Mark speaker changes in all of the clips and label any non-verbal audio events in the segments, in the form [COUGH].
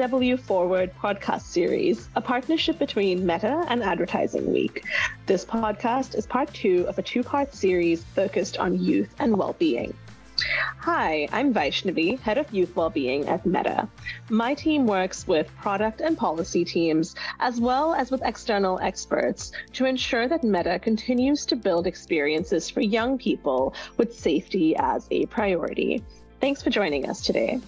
Speaker 1: AW Forward podcast series, a partnership between Meta and Advertising Week. This podcast is part two of a two part series focused on youth and well being. Hi, I'm Vaishnavi, Head of Youth Wellbeing at Meta. My team works with product and policy teams, as well as with external experts, to ensure that Meta continues to build experiences for young people with safety as a priority. Thanks for joining us today.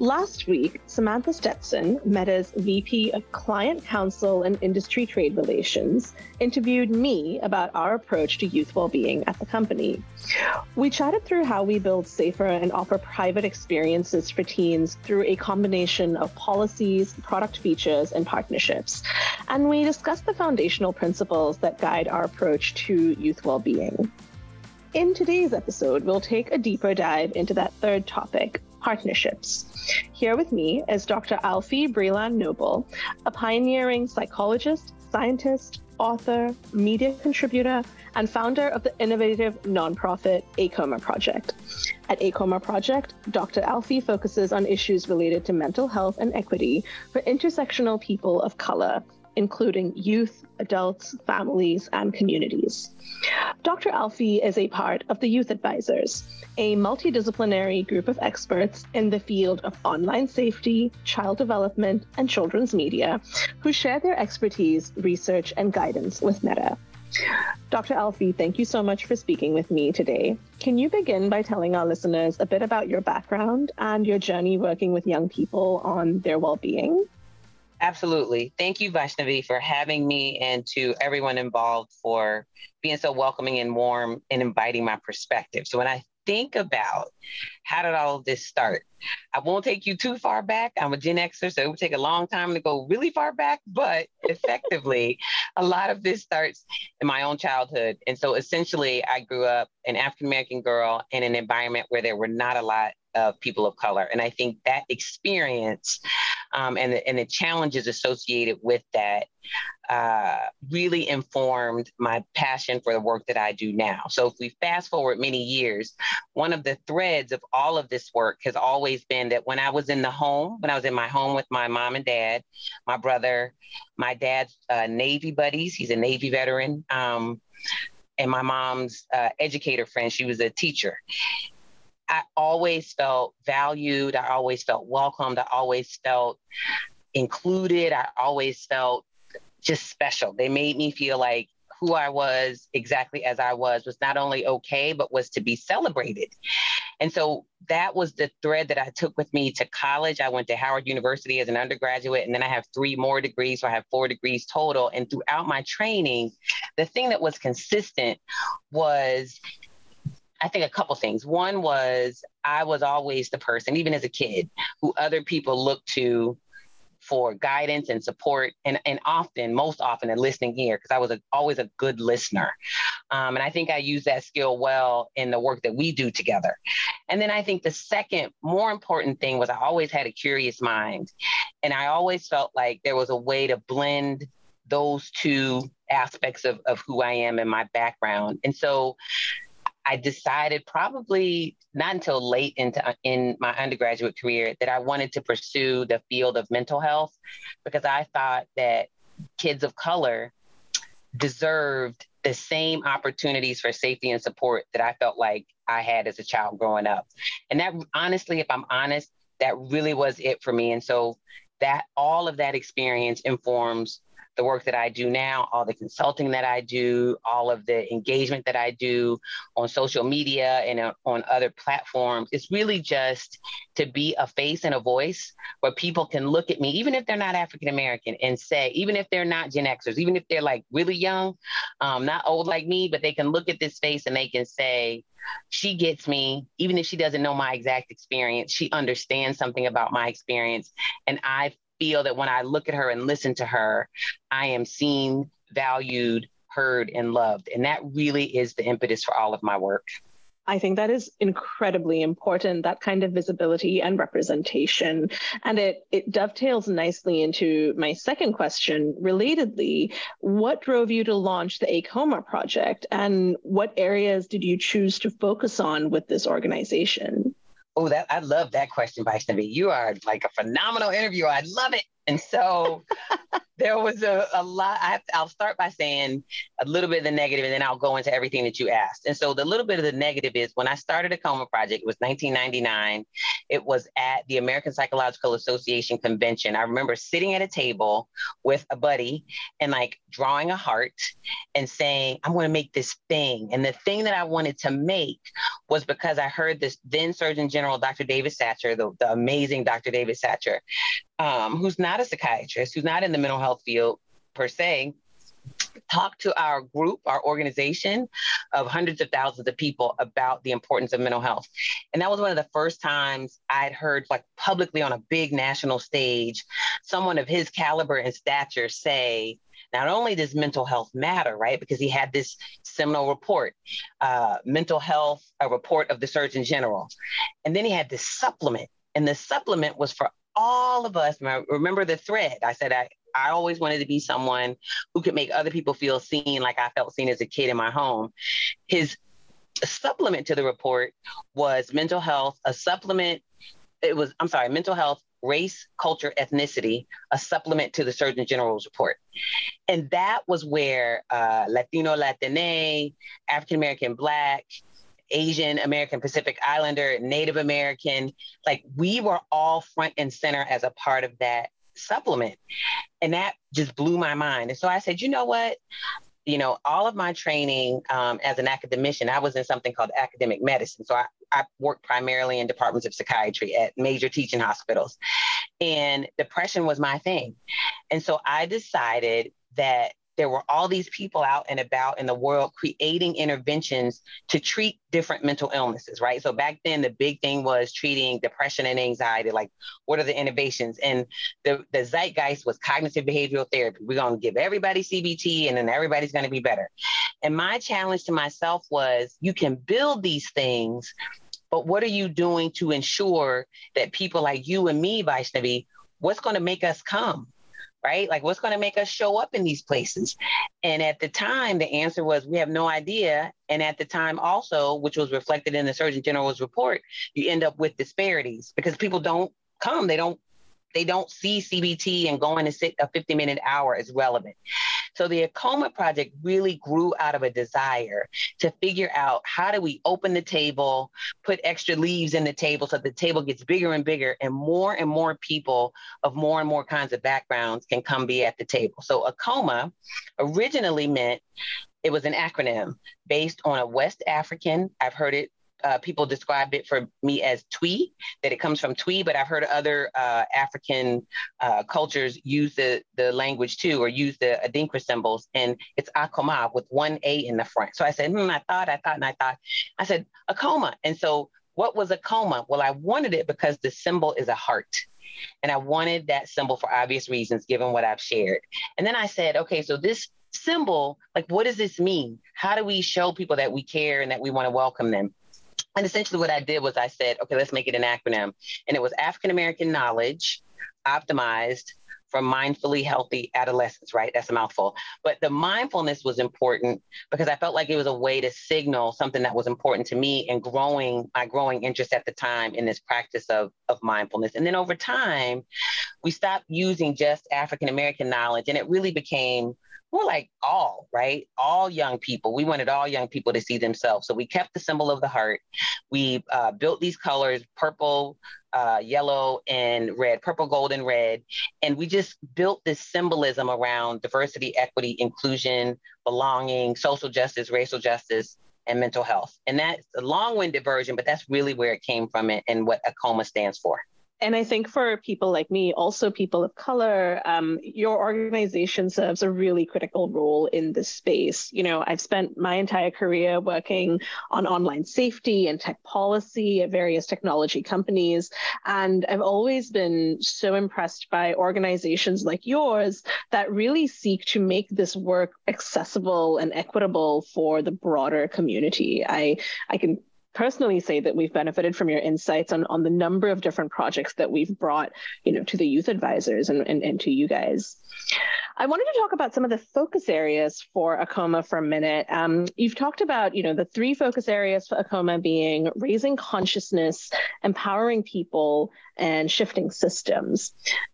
Speaker 1: Last week, Samantha Stetson, Meta's VP of Client Counsel and Industry Trade Relations, interviewed me about our approach to youth well-being at the company. We chatted through how we build safer and offer private experiences for teens through a combination of policies, product features, and partnerships. And we discussed the foundational principles that guide our approach to youth well-being. In today's episode, we'll take a deeper dive into that third topic, partnerships. Here with me is Dr. Alfiee Breland Noble, a pioneering psychologist, scientist, author, media contributor, and founder of the innovative nonprofit AAKOMA Project. At AAKOMA Project, Dr. Alfiee focuses on issues related to mental health and equity for intersectional people of color, including youth, adults, families, and communities. Dr. Alfiee is a part of the Youth Advisors, a multidisciplinary group of experts in the field of online safety, child development, and children's media who share their expertise, research, and guidance with Meta. Dr. Alfiee, thank you so much for speaking with me today. Can you begin by telling our listeners a bit about your background and your journey working with young people on their well being?
Speaker 2: Absolutely. Thank you, Vaishnavi, for having me and to everyone involved for being so welcoming and warm and inviting my perspective. So when I think about how did all of this start, I won't take you too far back. I'm a Gen Xer, so it would take a long time to go really far back, but effectively, a lot of this starts in my own childhood. And so essentially, I grew up an African American girl in an environment where there were not a lot of people of color. And I think that experience um, and, the, and the challenges associated with that uh, really informed my passion for the work that I do now. So if we fast forward many years, one of the threads of all of this work has always been that when I was in the home, when I was in my home with my mom and dad, my brother, my dad's uh, Navy buddies, he's a Navy veteran. Um, and my mom's uh, educator friend, she was a teacher. I always felt valued. I always felt welcomed. I always felt included. I always felt just special. They made me feel like who I was exactly as I was was not only okay, but was to be celebrated. And so that was the thread that I took with me to college. I went to Howard University as an undergraduate, and then I have three more degrees. So I have four degrees total. And throughout my training, the thing that was consistent was I think a couple things. One was I was always the person, even as a kid, who other people looked to for guidance and support, and, and often, most often, a listening ear, because I was a, always a good listener. Um, and I think I use that skill well in the work that we do together. And then I think the second, more important thing was I always had a curious mind. And I always felt like there was a way to blend those two aspects of, of who I am and my background. And so I decided probably not until late into uh, in my undergraduate career that I wanted to pursue the field of mental health because I thought that kids of color deserved the same opportunities for safety and support that I felt like I had as a child growing up. And that honestly, if I'm honest, that really was it for me. And so that all of that experience informs the work that I do now, all the consulting that I do, all of the engagement that I do on social media and uh, on other platforms. It's really just to be a face and a voice where people can look at me, even if they're not African American, and say, even if they're not Gen Xers, even if they're like really young, um, not old like me, but they can look at this face and they can say, she gets me, even if she doesn't know my exact experience, she understands something about my experience. And I feel that when I look at her and listen to her, I am seen, valued, heard, and loved. And that really is the impetus for all of my work.
Speaker 1: I think that is incredibly important, that kind of visibility and representation. And it, it dovetails nicely into my second question. Relatedly, what drove you to launch the AAKOMA project and what areas did you choose to focus on with this organization?
Speaker 2: Oh, that I love that question, Vaishnavi. You are like a phenomenal interviewer. I love it. And so [LAUGHS] there was a, a lot. I will start by saying a little bit of the negative, and then I'll go into everything that you asked. And so the little bit of the negative is when I started AAKOMA Project, it was 1999. It was at the American Psychological Association convention. I remember sitting at a table with a buddy and like drawing a heart and saying, I'm going to make this thing. And the thing that I wanted to make was because I heard this then Surgeon General, Dr. David Satcher, the, the amazing Dr. David Satcher, um, who's not a psychiatrist, who's not in the mental health field per se, talk to our group, our organization of hundreds of thousands of people about the importance of mental health. And that was one of the first times I'd heard, like publicly on a big national stage, someone of his caliber and stature say, not only does mental health matter, right? Because he had this seminal report, uh, mental health, a report of the Surgeon General. And then he had this supplement. And the supplement was for all of us, remember the thread. I said, I, I always wanted to be someone who could make other people feel seen like I felt seen as a kid in my home. His supplement to the report was mental health, a supplement, it was, I'm sorry, mental health, race, culture, ethnicity, a supplement to the Surgeon General's report. And that was where uh, Latino, Latine, African American, Black, Asian American, Pacific Islander, Native American. Like we were all front and center as a part of that supplement. And that just blew my mind. And so I said, you know what? You know, all of my training um, as an academician, I was in something called academic medicine. So I, I worked primarily in departments of psychiatry at major teaching hospitals. And depression was my thing. And so I decided that there were all these people out and about in the world creating interventions to treat different mental illnesses, right? So back then, the big thing was treating depression and anxiety. Like, what are the innovations? And the, the zeitgeist was cognitive behavioral therapy. We're going to give everybody CBT and then everybody's going to be better. And my challenge to myself was you can build these things, but what are you doing to ensure that people like you and me, Vaishnavi, what's going to make us come? Right? Like, what's going to make us show up in these places? And at the time, the answer was, we have no idea. And at the time, also, which was reflected in the Surgeon General's report, you end up with disparities because people don't come, they don't they don't see CBT and going to sit a 50 minute hour as relevant. So the AAKOMA project really grew out of a desire to figure out how do we open the table, put extra leaves in the table so the table gets bigger and bigger and more and more people of more and more kinds of backgrounds can come be at the table. So AAKOMA originally meant it was an acronym based on a West African, I've heard it uh, people describe it for me as Twi, that it comes from Twi, but I've heard other uh, African uh, cultures use the, the language too, or use the Adinkra symbols, and it's Akoma with one A in the front. So I said, hmm, I thought, I thought, and I thought. I said, Akoma. And so what was Akoma? Well, I wanted it because the symbol is a heart. And I wanted that symbol for obvious reasons, given what I've shared. And then I said, okay, so this symbol, like, what does this mean? How do we show people that we care and that we want to welcome them? And essentially, what I did was I said, okay, let's make it an acronym. And it was African American knowledge optimized for mindfully healthy adolescence, right? That's a mouthful. But the mindfulness was important because I felt like it was a way to signal something that was important to me and growing my growing interest at the time in this practice of, of mindfulness. And then over time, we stopped using just African American knowledge and it really became more like all, right? All young people. We wanted all young people to see themselves. So we kept the symbol of the heart. We uh, built these colors purple, uh, yellow, and red, purple, gold, and red. And we just built this symbolism around diversity, equity, inclusion, belonging, social justice, racial justice, and mental health. And that's a long winded version, but that's really where it came from and what AAKOMA stands for
Speaker 1: and I think for people like me, also people of color, um, your organization serves a really critical role in this space. You know, I've spent my entire career working on online safety and tech policy at various technology companies. And I've always been so impressed by organizations like yours that really seek to make this work accessible and equitable for the broader community. I, I can personally say that we've benefited from your insights on, on the number of different projects that we've brought, you know, to the youth advisors and, and, and to you guys. I wanted to talk about some of the focus areas for AAKOMA for a minute. Um, you've talked about, you know, the three focus areas for AAKOMA being raising consciousness, empowering people, and shifting systems.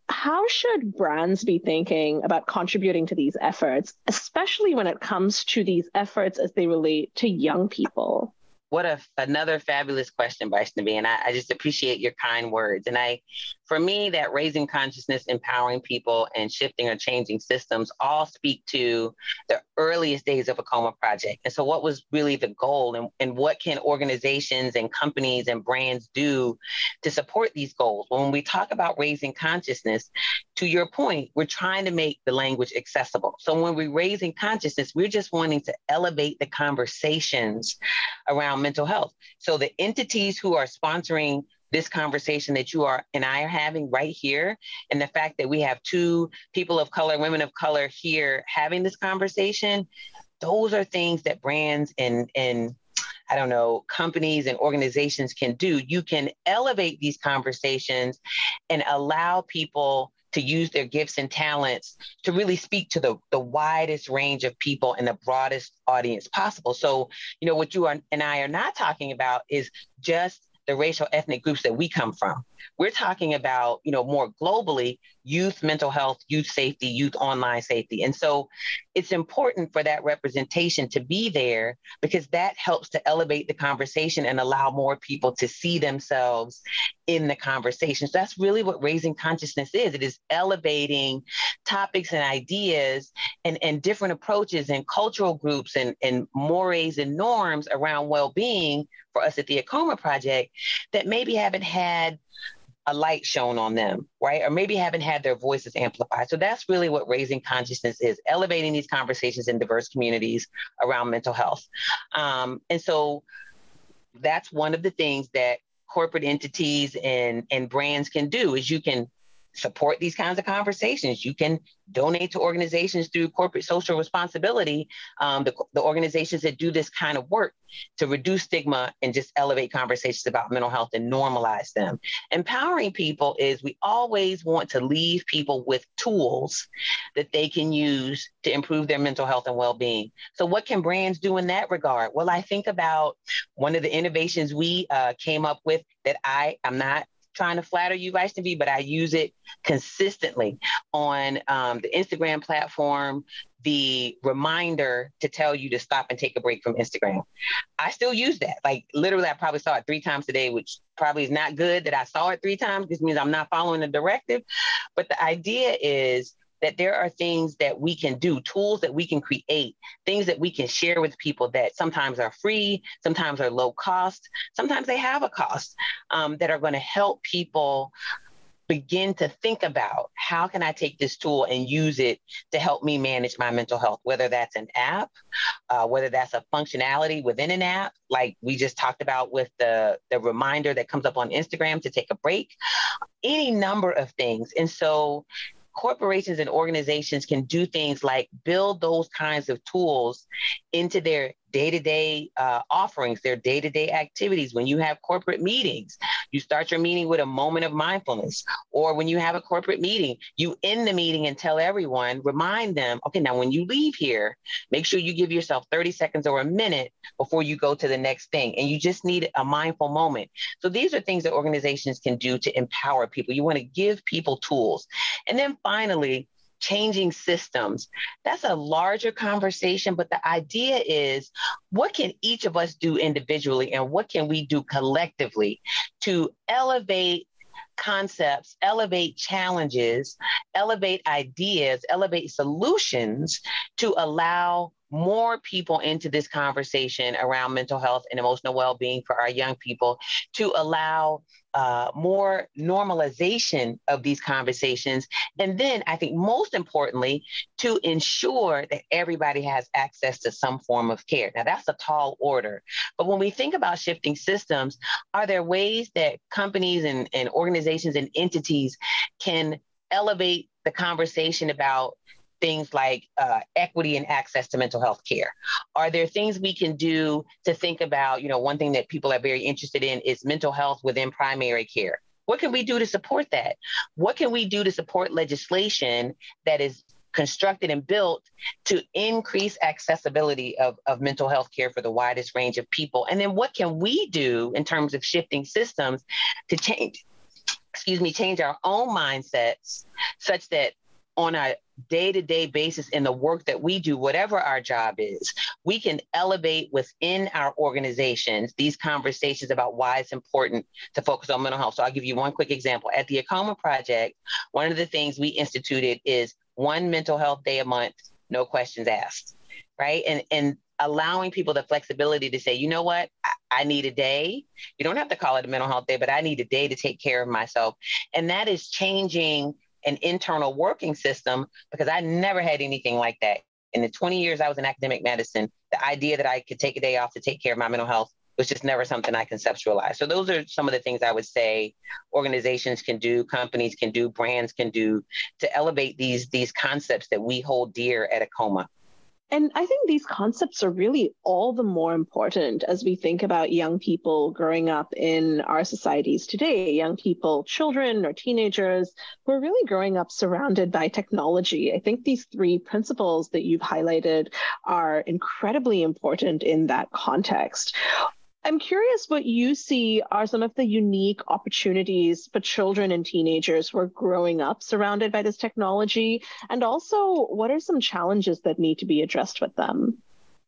Speaker 1: How should brands be thinking about contributing to these efforts, especially when it comes to these efforts as they relate to young people?
Speaker 2: What a another fabulous question, Vaishnavi. And I, I, just appreciate your kind words. And I, for me, that raising consciousness, empowering people, and shifting or changing systems all speak to the earliest days of AAKOMA project. And so, what was really the goal, and, and what can organizations and companies and brands do to support these goals? When we talk about raising consciousness, to your point, we're trying to make the language accessible. So when we're raising consciousness, we're just wanting to elevate the conversations around mental health. So the entities who are sponsoring this conversation that you are and I are having right here, and the fact that we have two people of color, women of color here having this conversation, those are things that brands and and I don't know, companies and organizations can do. You can elevate these conversations and allow people to use their gifts and talents to really speak to the, the widest range of people and the broadest audience possible. So, you know, what you are, and I are not talking about is just the racial ethnic groups that we come from. We're talking about, you know, more globally, youth mental health, youth safety, youth online safety. And so it's important for that representation to be there because that helps to elevate the conversation and allow more people to see themselves in the conversation. So that's really what raising consciousness is. It is elevating topics and ideas and, and different approaches and cultural groups and, and mores and norms around well-being for us at the AAKOMA project that maybe haven't had a light shown on them, right? Or maybe haven't had their voices amplified. So that's really what raising consciousness is elevating these conversations in diverse communities around mental health. Um, and so that's one of the things that corporate entities and, and brands can do is you can support these kinds of conversations. You can donate to organizations through corporate social responsibility, um, the, the organizations that do this kind of work to reduce stigma and just elevate conversations about mental health and normalize them. Empowering people is we always want to leave people with tools that they can use to improve their mental health and well being. So, what can brands do in that regard? Well, I think about one of the innovations we uh, came up with that I am not trying to flatter you, Vaishnavi, but I use it consistently on um, the Instagram platform, the reminder to tell you to stop and take a break from Instagram. I still use that. Like literally, I probably saw it three times a day, which probably is not good that I saw it three times. This means I'm not following the directive. But the idea is that there are things that we can do, tools that we can create, things that we can share with people that sometimes are free, sometimes are low cost, sometimes they have a cost um, that are going to help people begin to think about how can i take this tool and use it to help me manage my mental health? Whether that's an app uh, whether that's a functionality within an app like we just talked about with the, the reminder that comes up on instagram to take a break any number of things. And so corporations and organizations can do things like build those kinds of tools into their day-to-day uh, offerings their day-to-day activities when you have corporate meetings you start your meeting with a moment of mindfulness. Or when you have a corporate meeting you end the meeting and tell everyone remind them okay now when you leave here make sure you give yourself 30 seconds or a minute before you go to the next thing. And you just need a mindful moment. So these are things that organizations can do to empower people. You want to give people tools. And then finally changing systems. That's a larger conversation, but the idea is what can each of us do individually and what can we do collectively to elevate concepts, elevate challenges, elevate ideas, elevate solutions to allow more people into this conversation around mental health and emotional well-being for our young people to allow uh, more normalization of these conversations. And then I think most importantly, to ensure that everybody has access to some form of care. Now, that's a tall order. But when we think about shifting systems, are there ways that companies and, and organizations and entities can elevate the conversation about things like uh, equity and access to mental health care? Are there things we can do to think about, you know, one thing that people are very interested in is mental health within primary care. What can we do to support that? What can we do to support legislation that is constructed and built to increase accessibility of, of mental health care for the widest range of people? And then what can we do in terms of shifting systems to change, excuse me, change our own mindsets such that on a day to day basis in the work that we do, whatever our job is, we can elevate within our organizations these conversations about why it's important to focus on mental health. So I'll give you one quick example. At the AAKOMA Project, one of the things we instituted is one mental health day a month, no questions asked, right? And, and allowing people the flexibility to say, you know what, I, I, need a day. You don't have to call it a mental health day, but I need a day to take care of myself. And that is changing an internal working system because I never had anything like that. In the 20 years I was in academic medicine, the idea that I could take a day off to take care of my mental health was just never something I conceptualized. So those are some of the things I would say organizations can do, companies can do, brands can do to elevate these these concepts that we hold dear at AAKOMA.
Speaker 1: And I think these concepts are really all the more important as we think about young people growing up in our societies today, young people, children or teenagers who are really growing up surrounded by technology. I think these three principles that you've highlighted are incredibly important in that context. I'm curious what you see are some of the unique opportunities for children and teenagers who are growing up surrounded by this technology, and also what are some challenges that need to be addressed with them?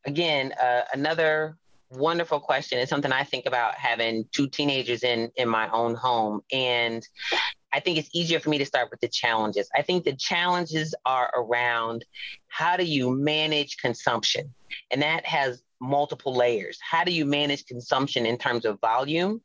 Speaker 2: Again, uh, another wonderful question. It's something I think about having two teenagers in in my own home, and I think it's easier for me to start with the challenges. I think the challenges are around how do you manage consumption, and that has multiple layers. How do you manage consumption in terms of volume,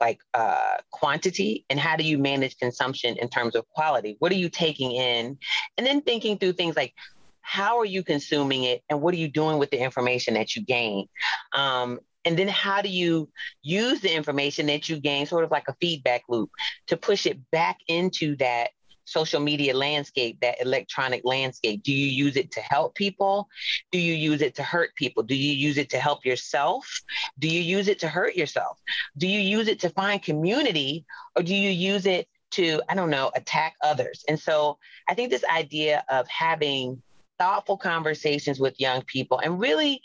Speaker 2: like uh, quantity, and how do you manage consumption in terms of quality? What are you taking in? And then thinking through things like how are you consuming it and what are you doing with the information that you gain? Um, and then how do you use the information that you gain, sort of like a feedback loop, to push it back into that social media landscape, that electronic landscape? Do you use it to help people? Do you use it to hurt people? Do you use it to help yourself? Do you use it to hurt yourself? Do you use it to find community or do you use it to, I don't know, attack others? And so I think this idea of having thoughtful conversations with young people and really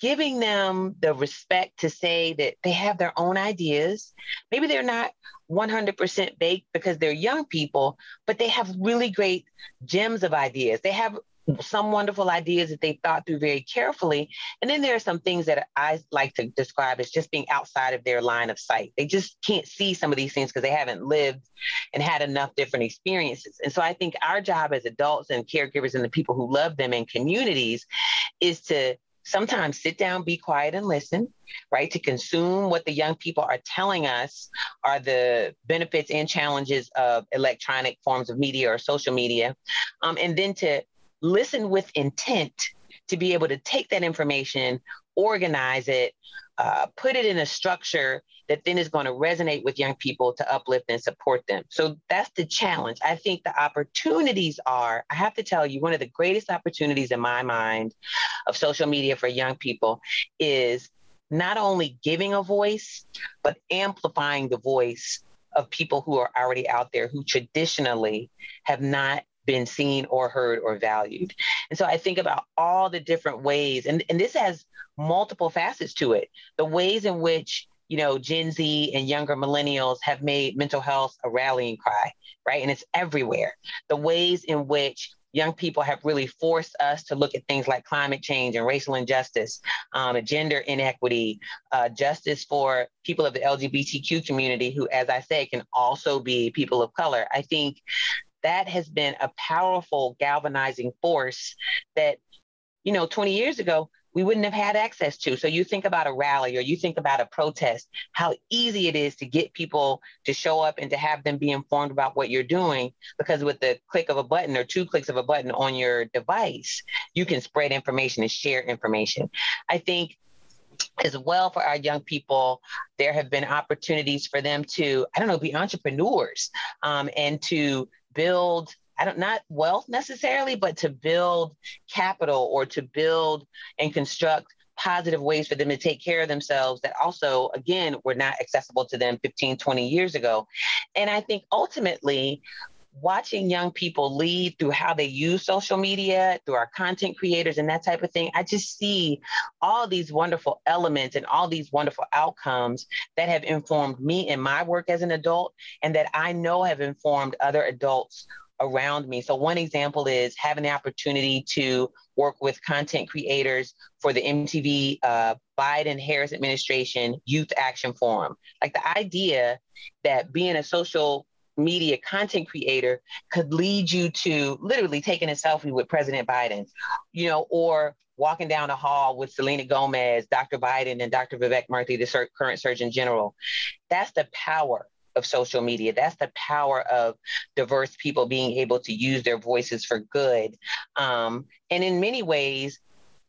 Speaker 2: giving them the respect to say that they have their own ideas. Maybe they're not 100% baked because they're young people, but they have really great gems of ideas. They have some wonderful ideas that they thought through very carefully. And then there are some things that I like to describe as just being outside of their line of sight. They just can't see some of these things because they haven't lived and had enough different experiences. And so I think our job as adults and caregivers and the people who love them in communities is to sometimes sit down, be quiet, and listen, right? To consume what the young people are telling us are the benefits and challenges of electronic forms of media or social media. Um, and then to listen with intent to be able to take that information, organize it, uh, put it in a structure that then is going to resonate with young people to uplift and support them. So that's the challenge. I think the opportunities are, I have to tell you, one of the greatest opportunities in my mind of social media for young people is not only giving a voice, but amplifying the voice of people who are already out there who traditionally have not been seen or heard or valued. And so I think about all the different ways, and, and this has multiple facets to it. The ways in which you know, Gen Z and younger millennials have made mental health a rallying cry, right? And it's everywhere. The ways in which young people have really forced us to look at things like climate change and racial injustice, um, gender inequity, uh, justice for people of the LGBTQ community, who, as I say, can also be people of color. I think that has been a powerful galvanizing force that, you know, 20 years ago, we wouldn't have had access to. So you think about a rally or you think about a protest, how easy it is to get people to show up and to have them be informed about what you're doing. Because with the click of a button or two clicks of a button on your device, you can spread information and share information. I think as well for our young people, there have been opportunities for them to, I don't know, be entrepreneurs um, and to build I don't not wealth necessarily, but to build capital or to build and construct positive ways for them to take care of themselves that also again were not accessible to them 15 20 years ago. And i think ultimately watching young people lead through how they use social media, through our content creators and that type of thing, I just see all these wonderful elements and all these wonderful outcomes that have informed me in my work as an adult and that I know have informed other adults around me. So, one example is having the opportunity to work with content creators for the MTV uh, Biden Harris administration Youth Action Forum. Like the idea that being a social media content creator could lead you to literally taking a selfie with President Biden, you know, or walking down the hall with Selena Gomez, Dr. Biden, and Dr. Vivek Murthy, the current Surgeon General. That's the power of social media. That's the power of diverse people being able to use their voices for good. Um, and in many ways,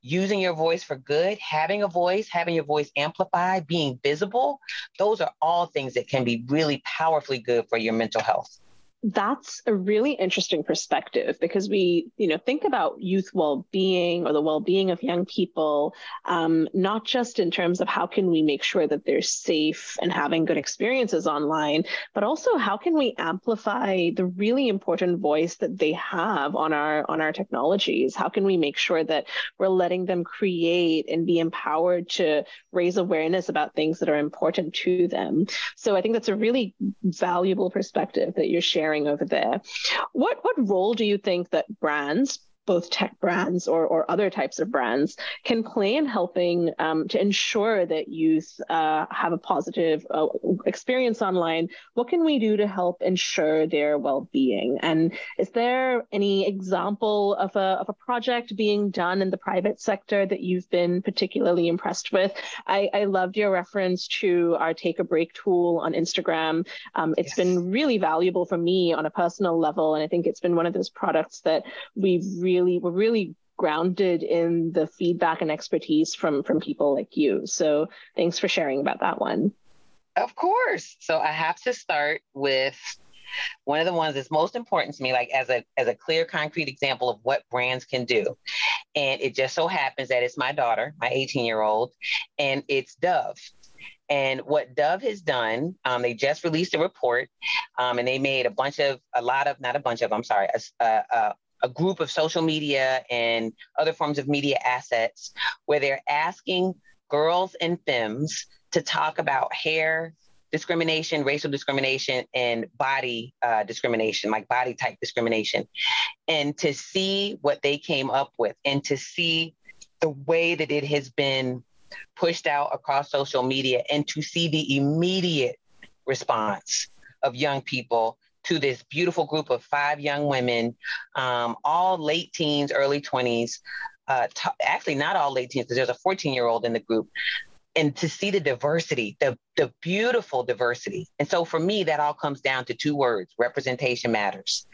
Speaker 2: using your voice for good, having a voice, having your voice amplified, being visible, those are all things that can be really powerfully good for your mental health
Speaker 1: that's a really interesting perspective because we you know think about youth well-being or the well-being of young people um, not just in terms of how can we make sure that they're safe and having good experiences online but also how can we amplify the really important voice that they have on our on our technologies? How can we make sure that we're letting them create and be empowered to raise awareness about things that are important to them? So i think that's a really valuable perspective that you're sharing sharing over there. What what role do you think that brands both tech brands or, or other types of brands can play in helping um, to ensure that youth uh, have a positive uh, experience online what can we do to help ensure their well-being? And is there any example of a, of a project being done in the private sector that you've been particularly impressed with? I, I loved your reference to our take a break tool on instagram. Um, it's yes. been really valuable for me on a personal level and i think it's been one of those products that we've really really we're really grounded in the feedback and expertise from from people like you. So thanks for sharing about that one.
Speaker 2: Of course. So I have to start with one of the ones that's most important to me, like as a as a clear, concrete example of what brands can do. And it just so happens that it's my daughter, my 18 year old, and it's Dove. And what Dove has done, um, they just released a report, um, and they made a bunch of, a lot of, not a bunch of, I'm sorry, a, a, a group of social media and other forms of media assets where they're asking girls and femmes to talk about hair discrimination, racial discrimination, and body uh, discrimination, like body type discrimination, and to see what they came up with and to see the way that it has been pushed out across social media and to see the immediate response of young people to this beautiful group of five young women, um, all late teens, early 20s. Uh, t- actually, not all late teens, because there's a 14 year old in the group. And to see the diversity, the, the beautiful diversity. And so for me, that all comes down to two words representation matters.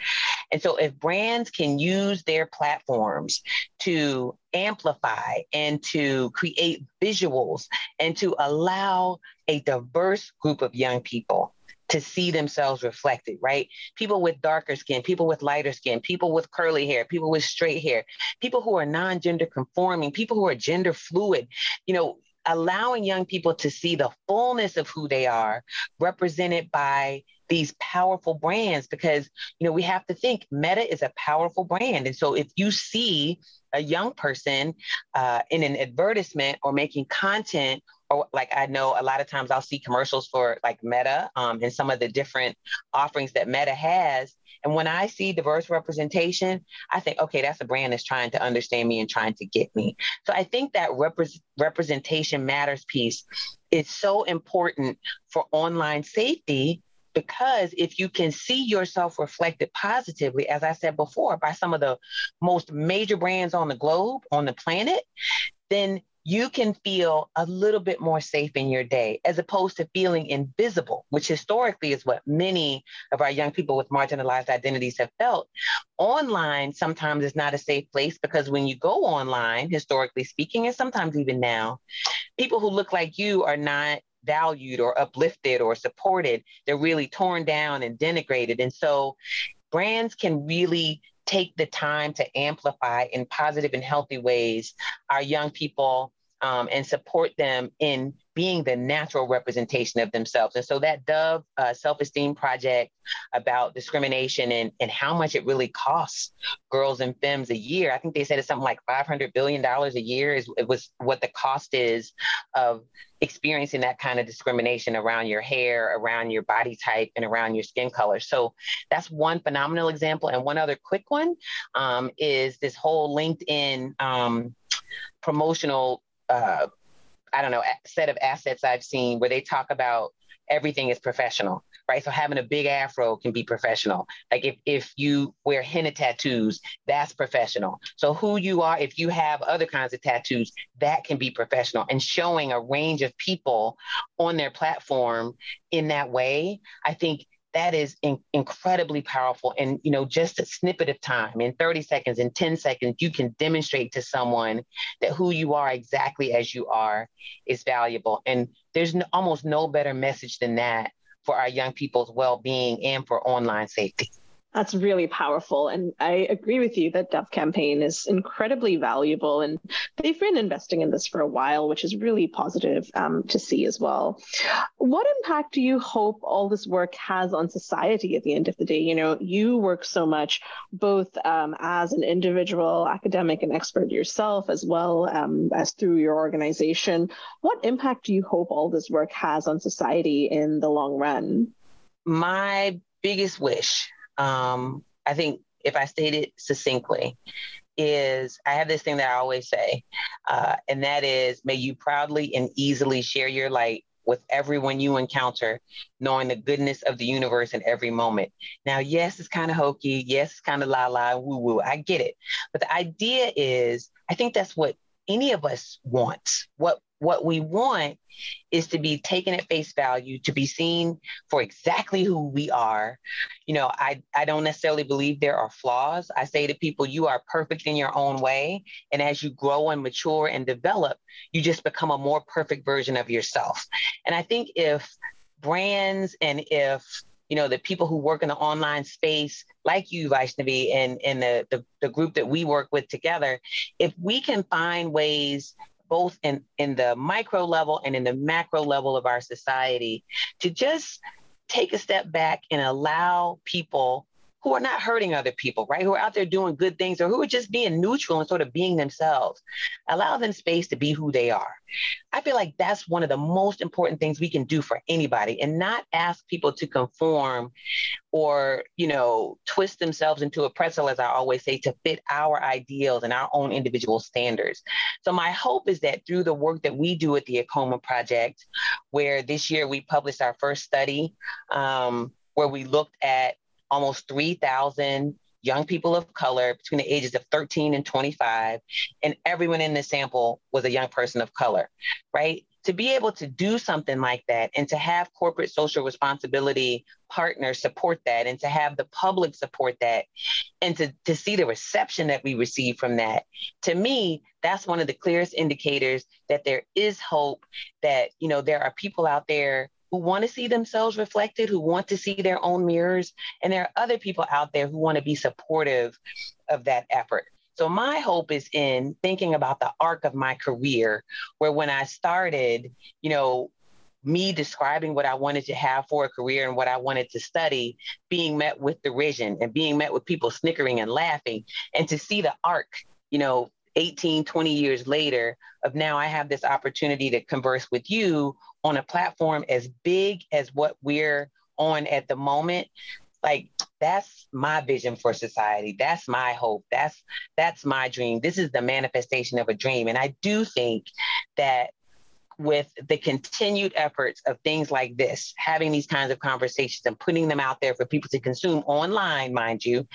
Speaker 2: And so if brands can use their platforms to amplify and to create visuals and to allow a diverse group of young people to see themselves reflected, right? People with darker skin, people with lighter skin, people with curly hair, people with straight hair, people who are non gender conforming, people who are gender fluid, you know, allowing young people to see the fullness of who they are represented by these powerful brands because you know we have to think meta is a powerful brand and so if you see a young person uh, in an advertisement or making content like I know a lot of times I'll see commercials for like Meta um, and some of the different offerings that Meta has. And when I see diverse representation, I think, okay, that's a brand that's trying to understand me and trying to get me. So I think that repre- representation matters piece is so important for online safety because if you can see yourself reflected positively, as I said before, by some of the most major brands on the globe, on the planet, then you can feel a little bit more safe in your day as opposed to feeling invisible, which historically is what many of our young people with marginalized identities have felt. Online sometimes is not a safe place because when you go online, historically speaking, and sometimes even now, people who look like you are not valued or uplifted or supported. They're really torn down and denigrated. And so brands can really take the time to amplify in positive and healthy ways our young people um, and support them in being the natural representation of themselves. And so that Dove uh, Self Esteem Project about discrimination and, and how much it really costs girls and femmes a year, I think they said it's something like $500 billion a year is it was what the cost is of experiencing that kind of discrimination around your hair, around your body type, and around your skin color. So that's one phenomenal example. And one other quick one um, is this whole LinkedIn um, promotional uh, I don't know, set of assets I've seen where they talk about everything is professional, right? So having a big afro can be professional. Like if, if you wear henna tattoos, that's professional. So who you are, if you have other kinds of tattoos, that can be professional. And showing a range of people on their platform in that way, I think that is in- incredibly powerful. And you know just a snippet of time in 30 seconds in 10 seconds you can demonstrate to someone that who you are exactly as you are is valuable. And there's almost no better message than that for our young people's well-being and for online safety
Speaker 1: that's really powerful. And I agree with you that Dove campaign is incredibly valuable. And they've been investing in this for a while, which is really positive um, to see as well. What impact do you hope all this work has on society at the end of the day? You know, you work so much both um, as an individual, academic, and expert yourself, as well um, as through your organization. What impact do you hope all this work has on society in the long run?
Speaker 2: My biggest wish um, I think if I state it succinctly, is I have this thing that I always say, uh, and that is may you proudly and easily share your light with everyone you encounter, knowing the goodness of the universe in every moment. Now, yes, it's kind of hokey. Yes, it's kind of la la, woo woo. I get it. But the idea is, I think that's what any of us want. What what we want is to be taken at face value, to be seen for exactly who we are. You know, I, I don't necessarily believe there are flaws. I say to people, you are perfect in your own way. And as you grow and mature and develop, you just become a more perfect version of yourself. And I think if brands and if you know, the people who work in the online space, like you, Vaishnavi, and, and the, the, the group that we work with together, if we can find ways both in, in the micro level and in the macro level of our society to just take a step back and allow people who are not hurting other people, right? Who are out there doing good things or who are just being neutral and sort of being themselves. Allow them space to be who they are. I feel like that's one of the most important things we can do for anybody and not ask people to conform or, you know, twist themselves into a pretzel, as I always say, to fit our ideals and our own individual standards. So my hope is that through the work that we do at the AAKOMA Project, where this year we published our first study, um, where we looked at almost 3,000 young people of color between the ages of 13 and 25, and everyone in the sample was a young person of color, right? To be able to do something like that and to have corporate social responsibility partners support that and to have the public support that and to, to see the reception that we receive from that, to me, that's one of the clearest indicators that there is hope, that, you know, there are people out there who want to see themselves reflected, who want to see their own mirrors. And there are other people out there who want to be supportive of that effort. So my hope is in thinking about the arc of my career, where when I started, you know, me describing what I wanted to have for a career and what I wanted to study, being met with derision and being met with people snickering and laughing, and to see the arc, you know, 18, 20 years later, of now I have this opportunity to converse with you on a platform as big as what we're on at the moment like that's my vision for society. That's my hope. That's that's my dream. This is the manifestation of a dream. And i do think that with the continued efforts of things like this having these kinds of conversations and putting them out there for people to consume online mind you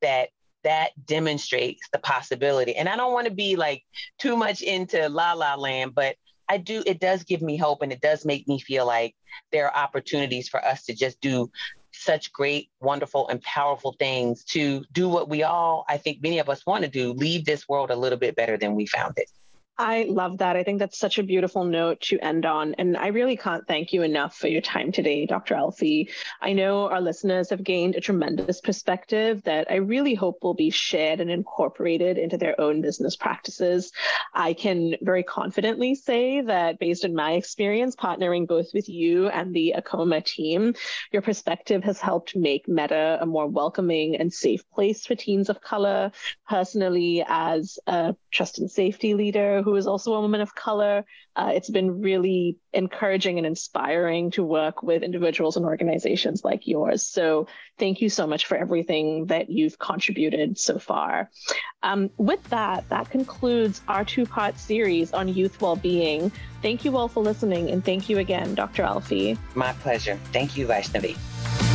Speaker 2: that that demonstrates the possibility. And i don't want to be like too much into la la land but I do, it does give me hope and it does make me feel like there are opportunities for us to just do such great, wonderful, and powerful things to do what we all, I think many of us want to do, leave this world a little bit better than we found it.
Speaker 1: I love that. I think that's such a beautiful note to end on. And I really can't thank you enough for your time today, Dr. Alfiee. I know our listeners have gained a tremendous perspective that I really hope will be shared and incorporated into their own business practices. I can very confidently say that based on my experience partnering both with you and the AAKOMA team, your perspective has helped make Meta a more welcoming and safe place for teens of color. Personally, as a trust and safety leader, who is also a woman of color. Uh, it's been really encouraging and inspiring to work with individuals and organizations like yours. So thank you so much for everything that you've contributed so far. Um, with that, that concludes our two part series on youth well being. Thank you all for listening, and thank you again, Dr. Alfiee.
Speaker 2: My pleasure. Thank you, Vaishnavi.